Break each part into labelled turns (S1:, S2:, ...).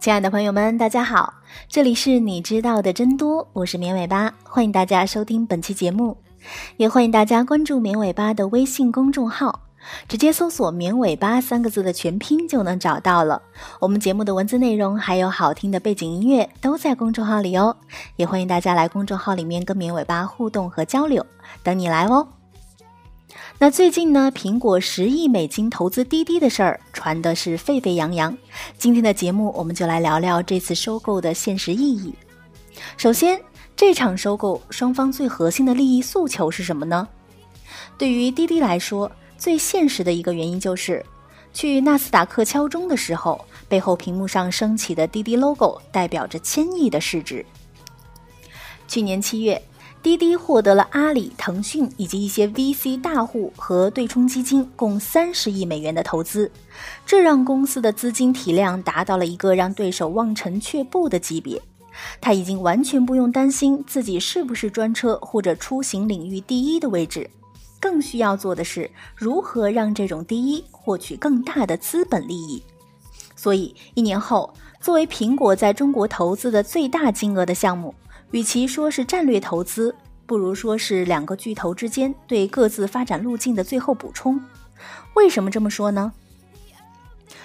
S1: 亲爱的朋友们，大家好，这里是你知道的真多，我是绵尾巴，欢迎大家收听本期节目，也欢迎大家关注绵尾巴的微信公众号，直接搜索“绵尾巴”三个字的全拼就能找到了。我们节目的文字内容还有好听的背景音乐都在公众号里哦，也欢迎大家来公众号里面跟绵尾巴互动和交流，等你来哦。那最近呢，苹果十亿美金投资滴滴的事儿传的是沸沸扬扬。今天的节目，我们就来聊聊这次收购的现实意义。首先，这场收购双方最核心的利益诉求是什么呢？对于滴滴来说，最现实的一个原因就是，去纳斯达克敲钟的时候，背后屏幕上升起的滴滴 logo 代表着千亿的市值。去年七月，滴滴获得了阿里、腾讯以及一些 VC 大户和对冲基金共三十亿美元的投资，这让公司的资金体量达到了一个让对手望尘却步的级别。他已经完全不用担心自己是不是专车或者出行领域第一的位置，更需要做的是如何让这种第一获取更大的资本利益。所以，一年后，作为苹果在中国投资的最大金额的项目，与其说是战略投资，不如说是两个巨头之间对各自发展路径的最后补充。为什么这么说呢？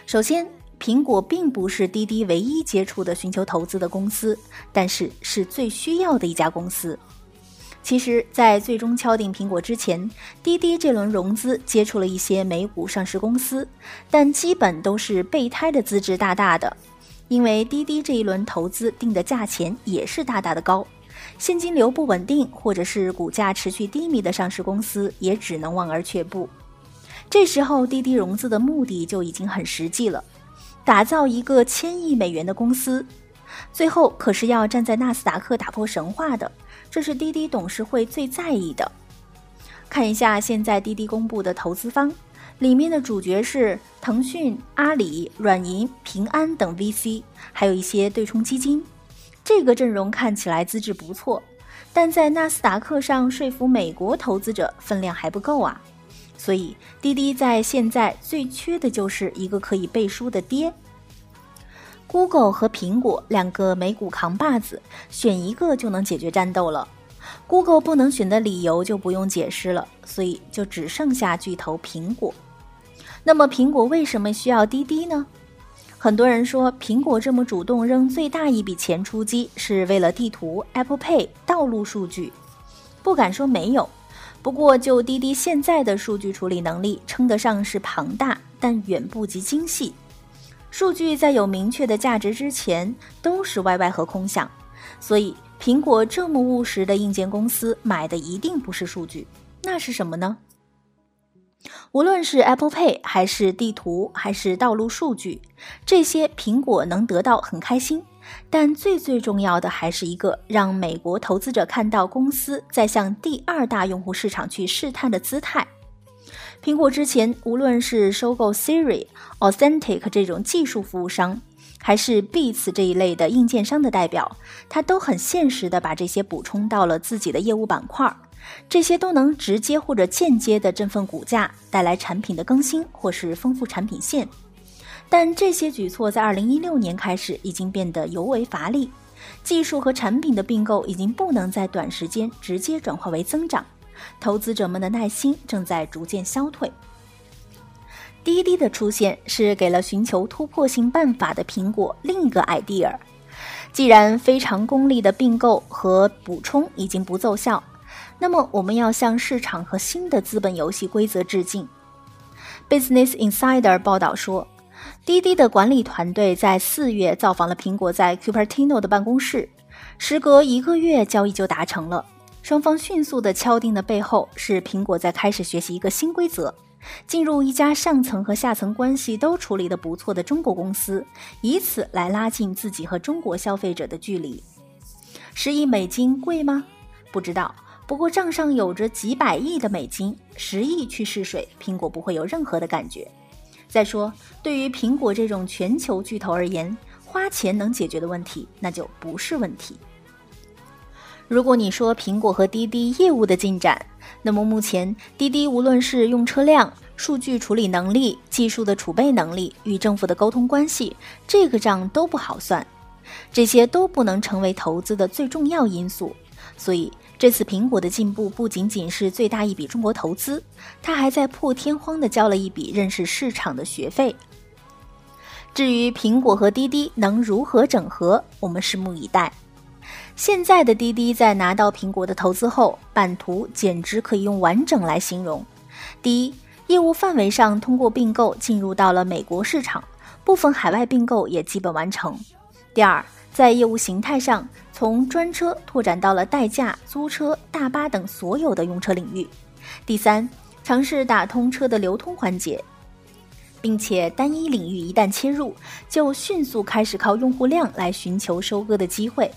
S1: 首先，苹果并不是滴滴唯一接触的寻求投资的公司，但是是最需要的一家公司。其实，在最终敲定苹果之前，滴滴这轮融资接触了一些美股上市公司，但基本都是备胎的资质大大的。因为滴滴这一轮投资定的价钱也是大大的高，现金流不稳定或者是股价持续低迷的上市公司也只能望而却步。这时候，滴滴融资的目的就已经很实际了，打造一个千亿美元的公司，最后可是要站在纳斯达克打破神话的，这是滴滴董事会最在意的。看一下现在滴滴公布的投资方。里面的主角是腾讯、阿里、软银、平安等 VC，还有一些对冲基金。这个阵容看起来资质不错，但在纳斯达克上说服美国投资者分量还不够啊。所以滴滴在现在最缺的就是一个可以背书的爹。Google 和苹果两个美股扛把子，选一个就能解决战斗了。Google 不能选的理由就不用解释了，所以就只剩下巨头苹果。那么苹果为什么需要滴滴呢？很多人说苹果这么主动扔最大一笔钱出击，是为了地图、Apple Pay、道路数据。不敢说没有，不过就滴滴现在的数据处理能力，称得上是庞大，但远不及精细。数据在有明确的价值之前，都是 YY 和空想，所以苹果这么务实的硬件公司买的一定不是数据，那是什么呢？无论是 Apple Pay 还是地图还是道路数据，这些苹果能得到很开心。但最最重要的还是一个让美国投资者看到公司在向第二大用户市场去试探的姿态。苹果之前无论是收购 Siri、Authentic 这种技术服务商，还是 Beats 这一类的硬件商的代表，它都很现实的把这些补充到了自己的业务板块儿。这些都能直接或者间接的振奋股价，带来产品的更新或是丰富产品线。但这些举措在二零一六年开始已经变得尤为乏力，技术和产品的并购已经不能在短时间直接转化为增长，投资者们的耐心正在逐渐消退。滴滴的出现是给了寻求突破性办法的苹果另一个 idea。既然非常功利的并购和补充已经不奏效。那么，我们要向市场和新的资本游戏规则致敬。Business Insider 报道说，滴滴的管理团队在四月造访了苹果在 Cupertino 的办公室，时隔一个月，交易就达成了。双方迅速的敲定的背后是苹果在开始学习一个新规则，进入一家上层和下层关系都处理得不错的中国公司，以此来拉近自己和中国消费者的距离。十亿美金贵吗？不知道。不过账上有着几百亿的美金，十亿去试水，苹果不会有任何的感觉。再说，对于苹果这种全球巨头而言，花钱能解决的问题，那就不是问题。如果你说苹果和滴滴业务的进展，那么目前滴滴无论是用车量、数据处理能力、技术的储备能力与政府的沟通关系，这个账都不好算，这些都不能成为投资的最重要因素。所以这次苹果的进步不仅仅是最大一笔中国投资，它还在破天荒地交了一笔认识市场的学费。至于苹果和滴滴能如何整合，我们拭目以待。现在的滴滴在拿到苹果的投资后，版图简直可以用完整来形容。第一，业务范围上通过并购进入到了美国市场，部分海外并购也基本完成。第二，在业务形态上，从专车拓展到了代驾、租车、大巴等所有的用车领域。第三，尝试打通车的流通环节，并且单一领域一旦切入，就迅速开始靠用户量来寻求收割的机会。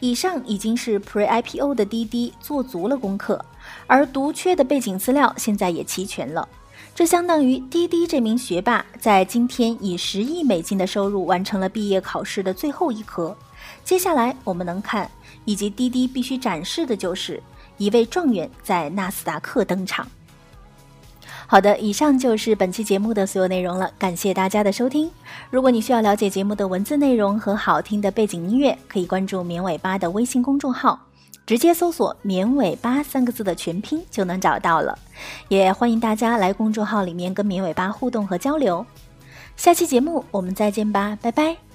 S1: 以上已经是 Pre-IPO 的滴滴做足了功课，而独缺的背景资料现在也齐全了。这相当于滴滴这名学霸在今天以十亿美金的收入完成了毕业考试的最后一科。接下来我们能看，以及滴滴必须展示的就是一位状元在纳斯达克登场。好的，以上就是本期节目的所有内容了，感谢大家的收听。如果你需要了解节目的文字内容和好听的背景音乐，可以关注绵尾巴的微信公众号，直接搜索“绵尾巴”三个字的全拼就能找到了。也欢迎大家来公众号里面跟绵尾巴互动和交流。下期节目我们再见吧，拜拜。